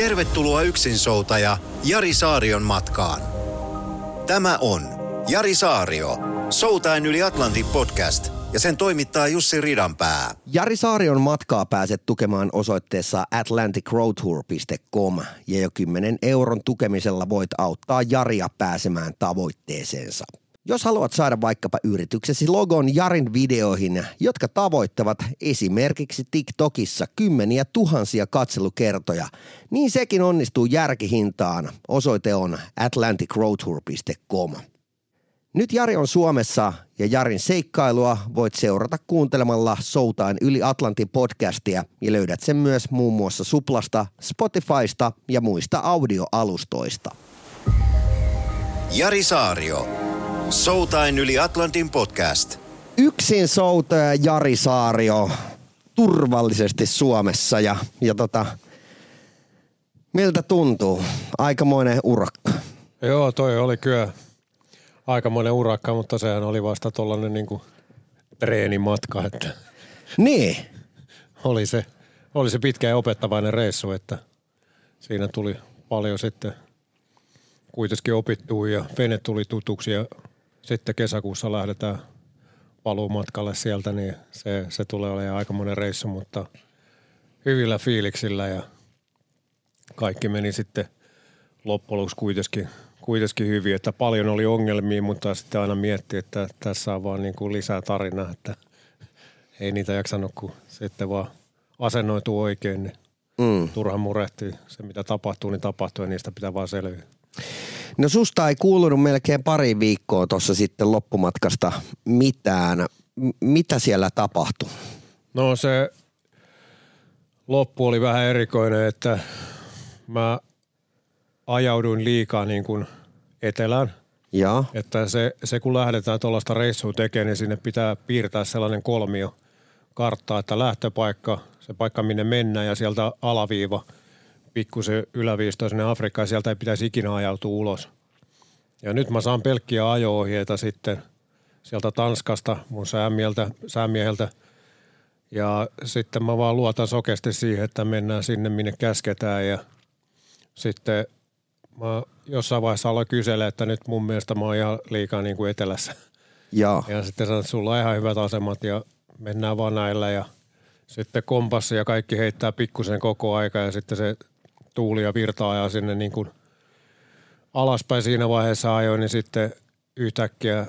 Tervetuloa yksinsoutaja Jari Saarion matkaan. Tämä on Jari Saario, Soutain yli Atlantin podcast ja sen toimittaa Jussi Ridanpää. Jari Saarion matkaa pääset tukemaan osoitteessa atlanticroadtour.com ja jo 10 euron tukemisella voit auttaa Jaria pääsemään tavoitteeseensa. Jos haluat saada vaikkapa yrityksesi logon Jarin videoihin, jotka tavoittavat esimerkiksi TikTokissa kymmeniä tuhansia katselukertoja, niin sekin onnistuu järkihintaan. Osoite on atlanticroadtour.com. Nyt Jari on Suomessa ja Jarin seikkailua voit seurata kuuntelemalla Soutain yli Atlantin podcastia ja löydät sen myös muun muassa Suplasta, Spotifysta ja muista audioalustoista. Jari Saario, Soutain yli Atlantin podcast. Yksin soutaja Jari Saario turvallisesti Suomessa ja, ja tota, miltä tuntuu? Aikamoinen urakka. Joo, toi oli kyllä aikamoinen urakka, mutta sehän oli vasta tuollainen niinku treenimatka, että Niin, oli se, oli se pitkä ja opettavainen reissu, että siinä tuli paljon sitten kuitenkin opittua ja vene tuli tutuksi ja sitten kesäkuussa lähdetään paluumatkalle sieltä, niin se, se tulee olemaan aikamoinen reissu, mutta hyvillä fiiliksillä ja kaikki meni sitten loppujen kuitenkin, kuitenkin hyvin, että paljon oli ongelmia, mutta sitten aina mietti, että tässä on vaan niin kuin lisää tarinaa, että ei niitä jaksanut, kun sitten vaan asennoituu oikein, niin mm. turha murehtii. Se mitä tapahtuu, niin tapahtuu ja niistä pitää vaan selviä. No susta ei kuulunut melkein pari viikkoa tuossa sitten loppumatkasta mitään. M- mitä siellä tapahtui? No se loppu oli vähän erikoinen, että mä ajauduin liikaa niin kuin etelään. Ja, Että se, se kun lähdetään tuollaista reissua tekemään, niin sinne pitää piirtää sellainen kolmio karttaa, että lähtöpaikka, se paikka minne mennään ja sieltä alaviiva, pikkusen yläviisto sinne Afrikkaan, sieltä ei pitäisi ikinä ajautua ulos. Ja nyt mä saan pelkkiä ajo-ohjeita sitten sieltä Tanskasta mun säämieltä, säämieheltä. Ja sitten mä vaan luotan sokeasti siihen, että mennään sinne, minne käsketään. Ja sitten mä jossain vaiheessa aloin kysellä, että nyt mun mielestä mä oon ihan liikaa niin kuin etelässä. ja, Ja sitten sanoin, että sulla on ihan hyvät asemat ja mennään vaan näillä. Ja sitten kompassi ja kaikki heittää pikkusen koko aika ja sitten se tuuli ja virta ajaa sinne niin kuin alaspäin siinä vaiheessa ajoin, niin sitten yhtäkkiä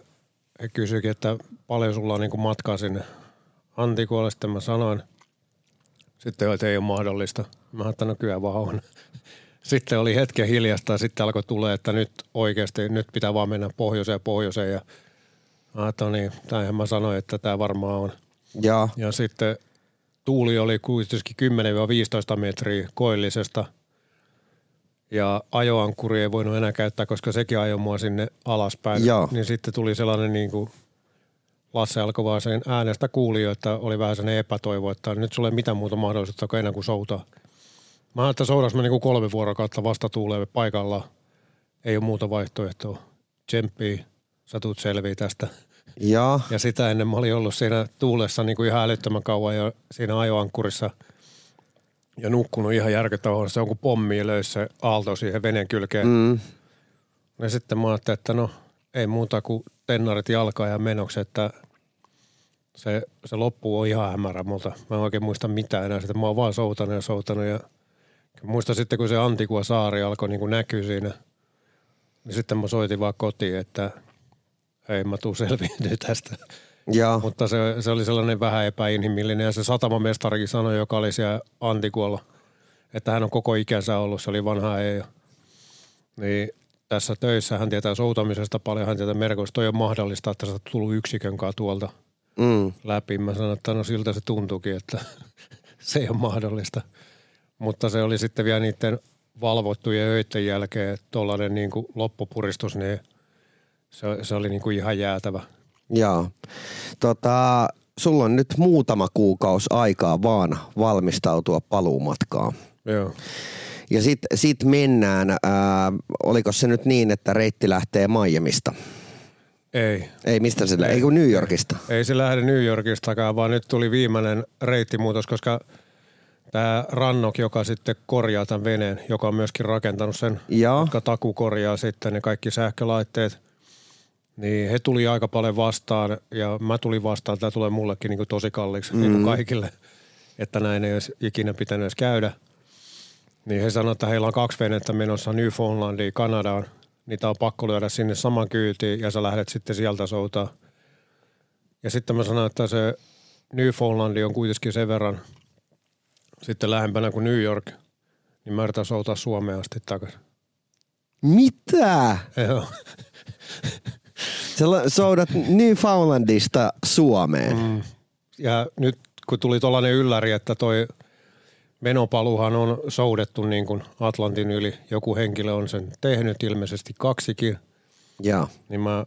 he kysyikin, että paljon sulla on niin kuin matkaa sinne Antikolle. Sitten mä sanoin, sitten että ei ole mahdollista. Mä ajattelin, no kyllä vaan on. Sitten oli hetken hiljasta ja sitten alkoi tulee, että nyt oikeasti, nyt pitää vaan mennä pohjoiseen pohjoiseen. Ja mä ajattelin, niin, tämähän mä sanoin, että tämä varmaan on. ja, Ja sitten tuuli oli kuitenkin 10-15 metriä koillisesta. Ja ajoankkuri ei voinut enää käyttää, koska sekin ajoi mua sinne alaspäin. Joo. Niin sitten tuli sellainen niin kuin Lasse alkoi vaan sen äänestä kuuli jo, että oli vähän sellainen epätoivo, että nyt sulle ei mitään muuta mahdollisuutta kuin enää kuin soutaa. Mä ajattelin, että soudas mä niin kuin kolme vuorokautta vasta tuulee paikalla. Ei ole muuta vaihtoehtoa. Tsemppii, sä tuut selviä tästä. ja, Ja sitä ennen mä olin ollut siinä tuulessa niin kuin ihan älyttömän kauan jo siinä ajoankkurissa ja nukkunut ihan järkyttävän. Se on kuin pommi löysi se aalto siihen veneen kylkeen. mm, Ja sitten mä ajattelin, että no ei muuta kuin tennarit jalkaa ja menoksi, että se, se loppu on ihan hämärä multa. Mä en oikein muista mitään enää. Sitten mä oon vaan soutanut ja soutanut ja muista sitten, kun se Antikua saari alkoi niin kuin näkyä siinä, niin sitten mä soitin vaan kotiin, että ei mä tuu selviämään tästä. Ja, Mutta se, se oli sellainen vähän epäinhimillinen ja se satamamestarikin sanoi, joka oli siellä Antikuolla, että hän on koko ikänsä ollut, se oli vanha ei. Niin tässä töissä hän tietää soutamisesta paljon, hän tietää merkoista. Toi on mahdollista, että sä oot tullut yksikön kanssa tuolta mm, läpi. Mä sanoin, että no siltä se tuntuukin, että se ei ole mahdollista. Mutta se oli sitten vielä niiden valvottujen öiden jälkeen tuollainen niin loppupuristus, niin se, se oli niin kuin ihan jäätävä. Joo. Tota, sulla on nyt muutama kuukausi aikaa vaan valmistautua paluumatkaan. Joo. Ja sitten sit mennään, ää, oliko se nyt niin, että reitti lähtee Miamista? Ei. Ei, mistä se Ei kun New Yorkista. Ei se lähde New Yorkistakaan, vaan nyt tuli viimeinen reittimuutos, koska tämä Rannok, joka sitten korjaa tämän veneen, joka on myöskin rakentanut sen, Joo. jotka taku korjaa sitten ne kaikki sähkölaitteet, niin he tuli aika paljon vastaan ja mä tulin vastaan, tämä tulee mullekin niin kuin tosi kalliiksi mm. niin kuin kaikille, että näin ei olisi ikinä pitänyt edes käydä. Niin he sanoivat, että heillä on kaksi venettä menossa Newfoundlandiin, Kanadaan. Niitä on pakko lyödä sinne saman kyytiin ja sä lähdet sitten sieltä soutaa. Ja sitten mä sanoin, että se Newfoundlandi on kuitenkin sen verran sitten lähempänä kuin New York, niin mä yritän soutaa Suomeen asti takaisin. Mitä? Joo. Sä soudat Newfoundlandista Suomeen. Mm. Ja nyt kun tuli tuollainen ylläri, että toi menopaluhan on soudettu niin kuin Atlantin yli, joku henkilö on sen tehnyt ilmeisesti kaksikin, Joo. niin mä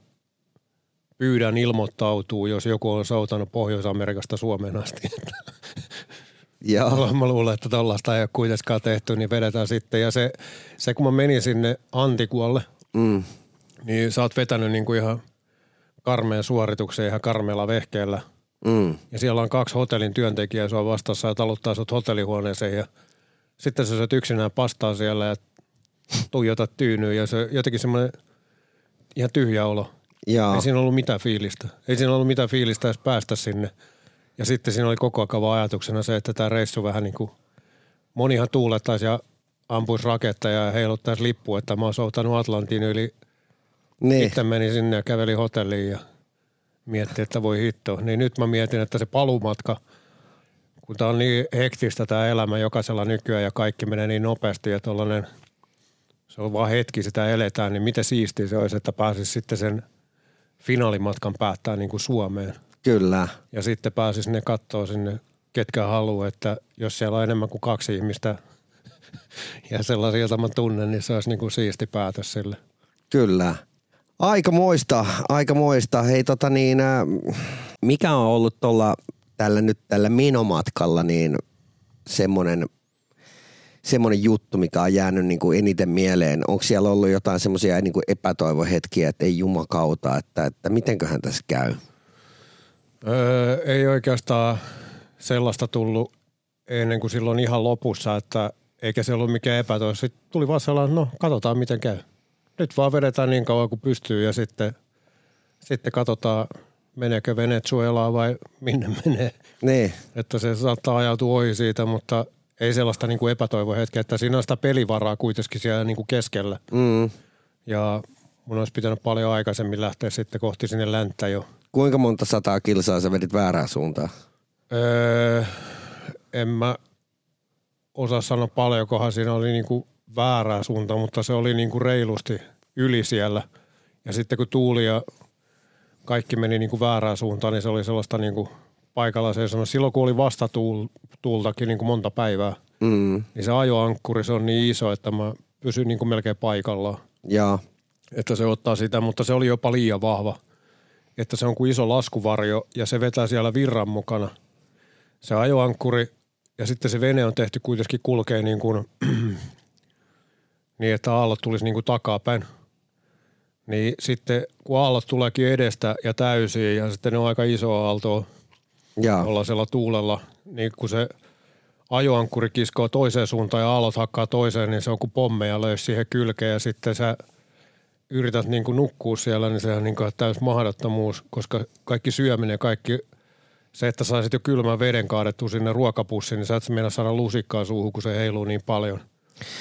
pyydän ilmoittautuu, jos joku on soutanut Pohjois-Amerikasta Suomeen asti. Joo. Mä luulen, että tällaista ei ole kuitenkaan tehty, niin vedetään sitten. Ja se, se kun mä menin sinne Antikualle, Mm. niin sä oot vetänyt niin kuin ihan karmeen suorituksen ihan karmeella vehkeellä. Mm. Ja siellä on kaksi hotellin työntekijää sua vastassa ja taluttaa sut hotellihuoneeseen ja sitten sä syöt yksinään pastaa siellä ja tuijotat tyynyä ja se jotenkin semmoinen ihan tyhjä olo. Joo. Ei siinä ollut mitään fiilistä. Ei siinä ollut mitään fiilistä edes päästä sinne. Ja sitten siinä oli koko ajan ajatuksena se, että tämä reissu vähän niin kuin monihan tuulettaisi ja ampuisi raketteja ja heiluttaisi lippu, että mä oon soutanut Atlantin yli. Niin. Sitten meni sinne ja käveli hotelliin ja mietti, että voi hitto. Niin nyt mä mietin, että se palumatka, kun tää on niin hektistä tämä elämä jokaisella nykyään ja kaikki menee niin nopeasti ja tollanen, se on vaan hetki sitä eletään, niin miten siistiä se olisi, että pääsisi sitten sen finaalimatkan päättää niin kuin Suomeen. Kyllä. Ja sitten pääsisi ne katsoa sinne, ketkä haluaa, että jos siellä on enemmän kuin kaksi ihmistä ja sellaisia, joita mä tunnen, niin se olisi niin kuin siisti päätös sille. Kyllä. Aika moista, aika moista. Hei tota niin, äh, mikä on ollut tuolla tällä nyt tällä minomatkalla niin semmoinen semmoinen juttu, mikä on jäänyt niin kuin eniten mieleen? Onko siellä ollut jotain semmoisia niin epätoivohetkiä, että ei jumakauta, että, että mitenköhän tässä käy? Öö, ei oikeastaan sellaista tullut ennen kuin silloin ihan lopussa, että eikä se ollut mikään epätoivo. Sitten tuli vaan sellainen, no katsotaan miten käy. Nyt vaan vedetään niin kauan kuin pystyy ja sitten, sitten katsotaan, meneekö Venezuelaa vai minne menee. Niin, Että se saattaa ajautua ohi siitä, mutta ei sellaista niin kuin epätoivohetkeä, että siinä on sitä pelivaraa kuitenkin siellä niin kuin keskellä. mm. Ja mun olisi pitänyt paljon aikaisemmin lähteä sitten kohti sinne länttä jo. kuinka monta sataa kilsaa sä vedit väärään suuntaan? Öö, en mä osaa sanoa paljonkohan siinä oli niinku väärää suunta, mutta se oli niinku reilusti yli siellä. Ja sitten kun tuuli ja kaikki meni niinku väärään suuntaan, niin se oli sellaista niinku paikalla seisonut. Silloin kun oli vastatuultakin niinku monta päivää, Mm. niin se ajoankkuri se on niin iso, että mä pysyn niinku melkein paikallaan. Joo, Että se ottaa sitä, mutta se oli jopa liian vahva. Että se on kuin iso laskuvarjo ja se vetää siellä virran mukana. Se ajoankkuri ja sitten se vene on tehty kuitenkin kulkee niin kuin, niin, että aallot tulisi niin kuin takapäin. Niin sitten kun aallot tuleekin edestä ja täysiin ja sitten ne on aika iso aalto tuollaisella tuulella, niin kun se ajoankkuri kiskoo toiseen suuntaan ja aallot hakkaa toiseen, niin se on kuin pommeja löysi siihen kylkeen ja sitten sä yrität niin kuin nukkua siellä, niin sehän niin kuin täys mahdottomuus, koska kaikki syöminen, kaikki se, että saisit jo kylmän veden kaadettua sinne ruokapussiin, niin sä et mennä saada lusikkaa suuhun, kun se heiluu niin paljon.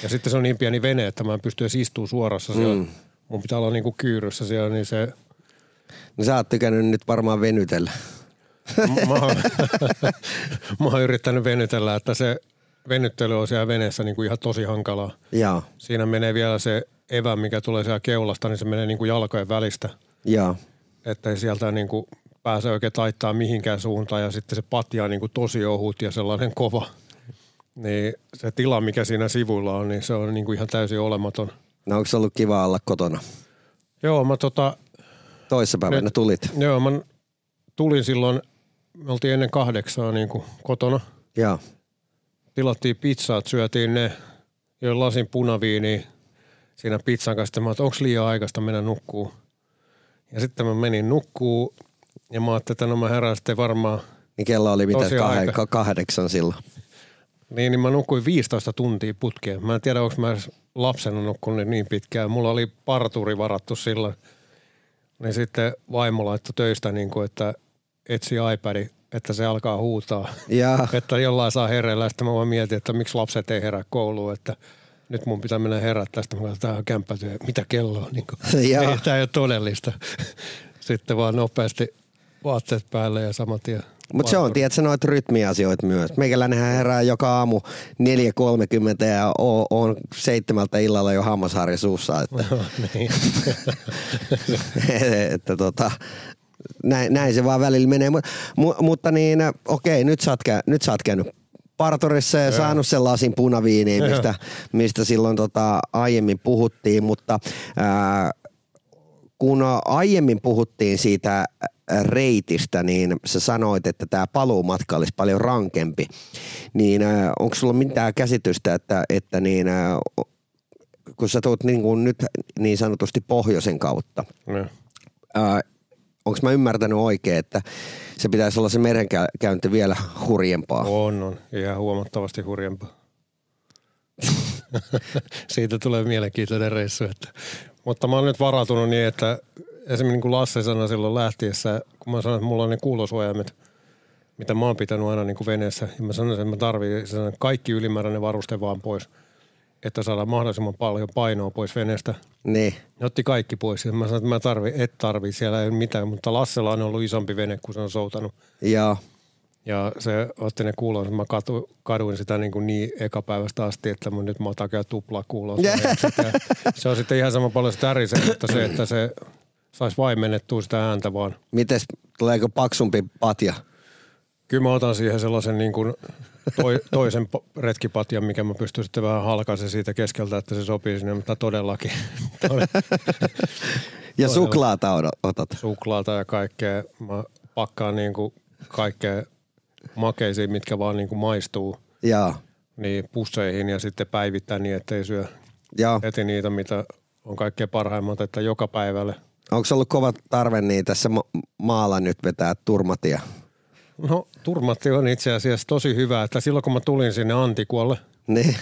Ja sitten se on niin pieni vene, että mä en pysty edes istumaan suorassa siellä. Mm. Mun pitää olla niin kuin kyyryssä siellä, niin se no sä oot tykännyt nyt varmaan venytellä. Mä, oon, mä oon yrittänyt venytellä, että se venyttely on siellä veneessä niin kuin ihan tosi hankalaa. Joo, Siinä menee vielä se evä, mikä tulee siellä keulasta, niin se menee niin kuin jalkojen välistä. joo, Että ei sieltä niin kuin pääse oikein taittaa mihinkään suuntaan ja sitten se patja on niin kuin tosi ohut ja sellainen kova. niin se tila, mikä siinä sivuilla on, niin se on niin kuin ihan täysin olematon. No onko se ollut kiva olla kotona? Joo, mä tota, Toissapäivänä Nyt- tulit. joo, mä tulin silloin, me oltiin ennen kahdeksaa niin kuin kotona. Joo. Tilattiin pizzaat, syötiin ne, join lasin punaviiniä siinä pizzan kanssa. Mä onko liian aikaista mennä nukkuu. Ja sitten mä menin nukkuu ja mä ajattelin, että no mä herään sitten varmaan Niin kello oli mitä kahdeksan silloin. Niin, niin mä nukuin 15 tuntia putkeen. Mä en tiedä, onko mä lapsena nukkunut niin pitkään. Mulla oli parturi varattu silloin. Niin sitten vaimo laittoi töistä, niin kuin, että etsi iPadi, että se alkaa huutaa. Ja että jollain saa hereillä. Sitten mä vaan mietin, että miksi lapset ei herää kouluun, että nyt mun pitää mennä herää tästä. Mä tää on kämppätyö. Mitä kello on? Niin kuin, ei, tää ei ole todellista. Sitten vaan nopeasti vaatteet päälle ja saman tien. Mutta se on, tiedätkö, noita rytmiasioita myös. Meikäläinenhän herää joka aamu 4.30 ja o- on seitsemältä illalla jo hammasharja suussa. Että, niin. että tota, näin, näin, se vaan välillä menee. Mu, mu, mutta niin, okei, nyt sä oot, käy, nyt sä oot käynyt parturissa ja saanut sen lasin punaviiniä, mistä, mistä silloin tota, aiemmin puhuttiin, mutta ää, kun aiemmin puhuttiin siitä ää, reitistä, niin sä sanoit, että tämä paluumatka olisi paljon rankempi. Niin ää, onko sulla mitään käsitystä, että, että niin, kun sä tulet niin kuin nyt niin sanotusti pohjoisen kautta, Niin. onko mä ymmärtänyt oikein, että se pitäisi olla se merenkäynti vielä hurjempaa? On, on. Ihan huomattavasti hurjempaa. Siitä tulee mielenkiintoinen reissu. Että. Mutta mä oon nyt varautunut niin, että esimerkiksi niin kuin Lasse sanoi silloin lähtiessä, kun mä sanoin, että mulla on ne kuulosuojaimet, mitä mä oon pitänyt aina niin kuin veneessä. Ja mä sanoin, että mä tarvitsen kaikki ylimääräinen varuste vaan pois, että saadaan mahdollisimman paljon painoa pois veneestä. Niin, Ne otti kaikki pois. Ja mä sanoin, että mä tarvi, et tarvii, siellä ei ole mitään. Mutta Lassella on ollut isompi vene, kun se on soutanut. joo. Ja se otti ne kuulonsa. Mä katu, kaduin sitä niin, kuin niin ekapäivästä asti, että mun nyt mä otan kyllä tuplaa kuulonsa. se on sitten ihan sama paljon sitä tärisee, mutta se, että se saisi vaimennettua sitä ääntä vaan. Mites, tuleeko paksumpi patja? Kyllä mä otan siihen sellaisen niin kuin toi, toisen retkipatjan, mikä mä pystyn sitten vähän halkaisen siitä keskeltä, että se sopii sinne, mutta todellakin Ja suklaata otat. suklaata ja kaikkea. Mä pakkaan niin kuin kaikkea makeisiin, mitkä vaan niin kuin maistuu Joo. niin pusseihin ja sitten päivittää niin, ettei syö Joo. heti niitä, mitä on kaikkein parhaimmat, että joka päivälle. Onko ollut kova tarve niin tässä ma- maalla nyt vetää turmatia? No Turmatti on itse asiassa tosi hyvä, että silloin kun mä tulin sinne Antikuolle, Niin.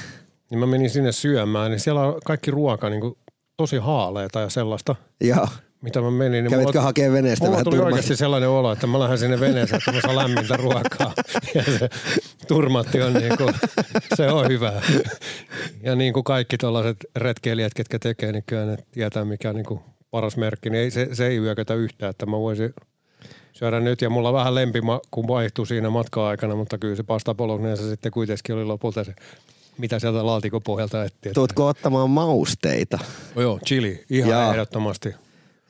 niin mä menin sinne syömään, niin siellä on kaikki ruoka niin kuin tosi haaleita ja sellaista, Joo. Mitä mä menin. Niin Kävitkö mulla- hakee veneestä Mulla vähän tuli turmatia? oikeasti sellainen olo, että mä lähden sinne veneeseen, että mä saan lämmintä ruokaa. Ja se turmatti on niin kuin, se on hyvä. Ja niin kuin kaikki tällaiset retkeilijät, ketkä tekee, niin kyllä ne tietää mikä on niin kuin paras merkki. Niin ei, se, se ei yökötä yhtään, että mä voisin syödä nyt. Ja mulla vähän lempima, kun vaihtui siinä matkaa-aikana, mutta kyllä se pasta bolognese sitten kuitenkin oli lopulta se, mitä sieltä laatikon pohjalta etsiä. Tuutko ottamaan mausteita? Joo, chili, ihan Jaa. ehdottomasti.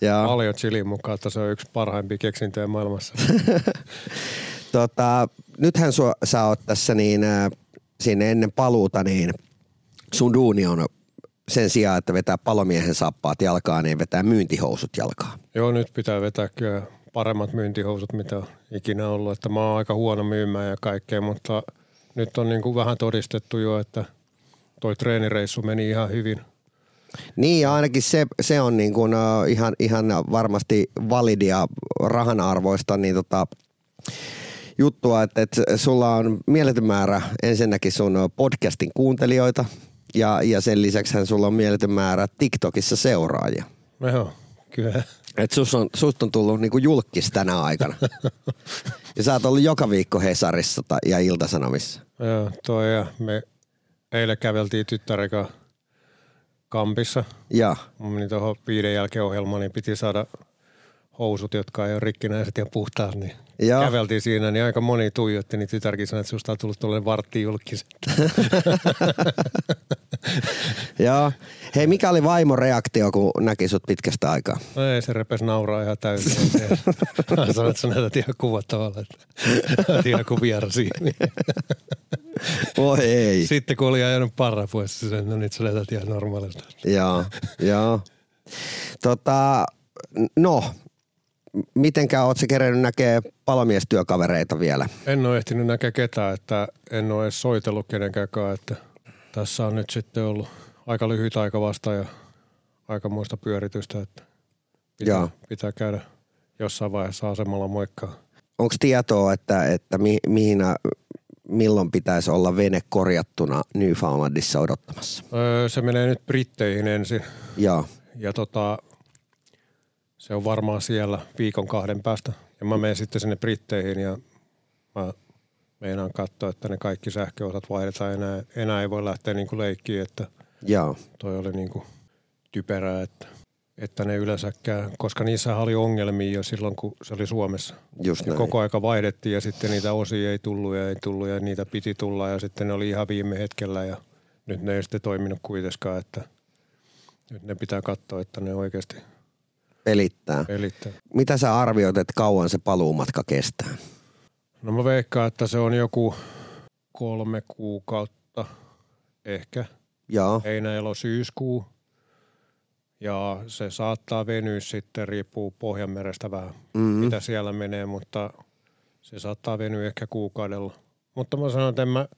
Ja Paljon chili mukaan, että se on yksi parhaimpia keksintöjä maailmassa. tota, nythän sua, sä oot tässä niin, äh, sinne ennen paluuta, niin sun duuni on sen sijaan, että vetää palomiehen sappaat jalkaan, niin vetää myyntihousut jalkaan. Joo, nyt pitää vetää kyllä paremmat myyntihousut, mitä on ikinä ollut. Että mä oon aika huono myymään ja kaikkea, mutta nyt on niin kuin vähän todistettu jo, että toi treenireissu meni ihan hyvin. Niin ja ainakin se, se on niin kuin, uh, ihan, ihan varmasti validia rahan arvoista niin tota, juttua, että, että sulla on mieletön määrä ensinnäkin sun podcastin kuuntelijoita ja, ja sen lisäksi sulla on mieletön määrä TikTokissa seuraajia. Joo, kyllä. Et sus on, susta on tullut niinku julkis tänä aikana. ja sä oot ollut joka viikko Hesarissa ta- ja Iltasanomissa. Joo, toi ja me eilen käveltiin tyttärikä kampissa. Ja, Mä menin tuohon viiden jälkeen ohjelmaan, niin piti saada housut, jotka ei ole rikkinäiset ja puhtaat, niin Joo. käveltiin siinä, niin aika moni tuijotti, niin tytärkin sanoi, että susta on tullut tuollainen vartti julkis. ja Hei, mikä oli vaimo reaktio, kun näki sut pitkästä aikaa? No ei, se repes nauraa ihan täysin. Sanoit, että sä näytät ihan kuvattavalla, että ihan kuin vierasi. Oi ei. Sitten kun oli ajanut parrapuessa, sen, no nyt sä näytät ihan normaalilta. Joo, joo. Tota, no, mitenkään oot sä kerennyt näkee palomiestyökavereita vielä? En ole ehtinyt näkeä ketään, että en ole edes soitellut kenenkään, että tässä on nyt sitten ollut aika lyhyt aika vasta ja aika muista pyöritystä, että pitää, Joo. pitää käydä jossain vaiheessa asemalla moikkaa. Onko tietoa, että, että mi, mihin, milloin pitäisi olla vene korjattuna Newfoundlandissa odottamassa? Öö, se menee nyt Britteihin ensin Joo, ja tota, se on varmaan siellä viikon kahden päästä. Ja mä menen sitten sinne Britteihin ja mä meinaan katsoa, että ne kaikki sähköosat vaihdetaan. Enää, enää ei voi lähteä niin kuin leikkiin, että joo, toi oli niin kuin typerää, että, että ne yleensäkään, koska niissä oli ongelmia jo silloin, kun se oli Suomessa. just Ja näin. koko aika vaihdettiin ja sitten niitä osia ei tullut ja ei tullut ja niitä piti tulla ja sitten ne oli ihan viime hetkellä ja nyt ne ei sitten toiminut kuitenkaan, että nyt ne pitää katsoa, että ne oikeasti Pelittää. pelittää. Mitä sä arvioit, että kauan se paluumatka kestää? No mä veikkaan, että se on joku kolme kuukautta, ehkä Joo, heinä, elo, syyskuu. Ja se saattaa venyä sitten, riippuu Pohjanmerestä vähän, Mhm. mitä siellä menee, mutta se saattaa venyä ehkä kuukaudella. Mutta mä sanon, että en mä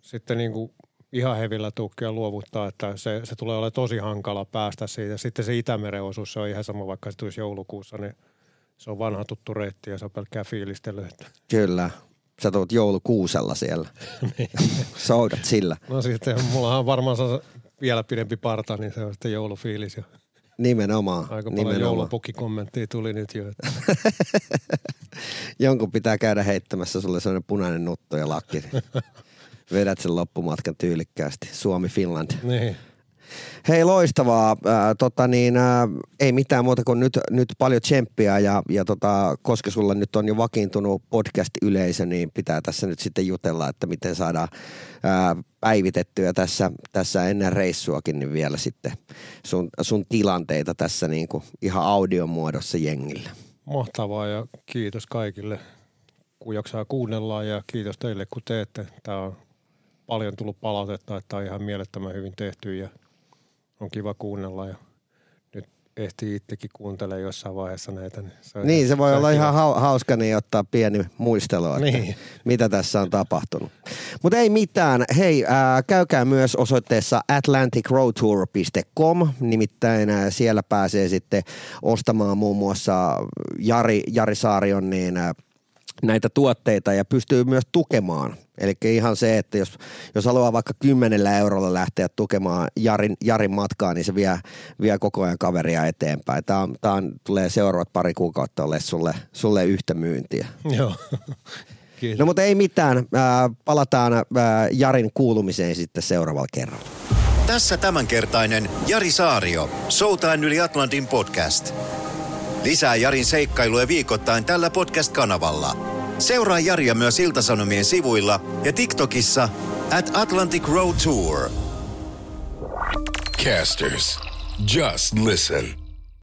sitten niin kuin ihan hevillä tukkia luovuttaa, että se, se tulee olemaan tosi hankala päästä siitä. Sitten se Itämeren osuus, se on ihan sama, vaikka se tulisi joulukuussa, niin se on vanha tuttu reitti ja se on pelkkää fiilistely. Että. kyllä. Sä tuut joulukuusella siellä. Soudat sillä. No sitten mulla on varmaan vielä pidempi parta, niin se on sitten joulufiilis jo. Nimenomaan. Aika paljon nimenomaan. joulupukkikommenttia tuli nyt jo. Että. Jonkun pitää käydä heittämässä sulle sellainen punainen nuttu ja lakki. Vedät sen loppumatkan tyylikkäästi. Suomi, Finland. niin. Hei loistavaa. Ää, tota niin, ää, ei mitään muuta kuin nyt, nyt paljon tsemppiä ja, ja tota, koska sulla nyt on jo vakiintunut podcast-yleisö, niin pitää tässä nyt sitten jutella, että miten saadaan ää, päivitettyä tässä, tässä ennen reissuakin niin vielä sitten sun, sun tilanteita tässä niin kuin ihan audion muodossa jengille. Mahtavaa ja kiitos kaikille, kun jaksaa kuunnella ja kiitos teille, kun teette. Tämä on paljon tullut palautetta, että on ihan mielettömän hyvin tehty ja on kiva kuunnella ja nyt ehtii itsekin kuuntelemaan jossain vaiheessa näitä. Niin se, Niin, se voi olla kiva. ihan hau- hauska niin ottaa pieni muistelu, että Niin. mitä tässä on tapahtunut. Mutta ei mitään. Hei, ää, käykää myös osoitteessa atlanticroadtour.com. Nimittäin ää, siellä pääsee sitten ostamaan muun muassa Jari, Jari Saarion niin, ää, näitä tuotteita ja pystyy myös tukemaan. Eli ihan se, että jos, jos haluaa vaikka kymmenellä eurolla lähteä tukemaan Jarin, Jarin matkaa, niin se vie, vie koko ajan kaveria eteenpäin. Tämä, on, tämä on, tulee seuraavat pari kuukautta ole sulle, sulle yhtä myyntiä. Joo. Kiitos. No mutta ei mitään, ää, palataan ää, Jarin kuulumiseen sitten seuraavalla kerralla. Tässä tämänkertainen Jari Saario, Showtime yli Atlantin podcast. Lisää Jarin seikkailuja viikoittain tällä podcast-kanavalla. Seuraa Jaria myös Iltasanomien sivuilla ja TikTokissa at Atlantic Road Tour. Casters. Just listen.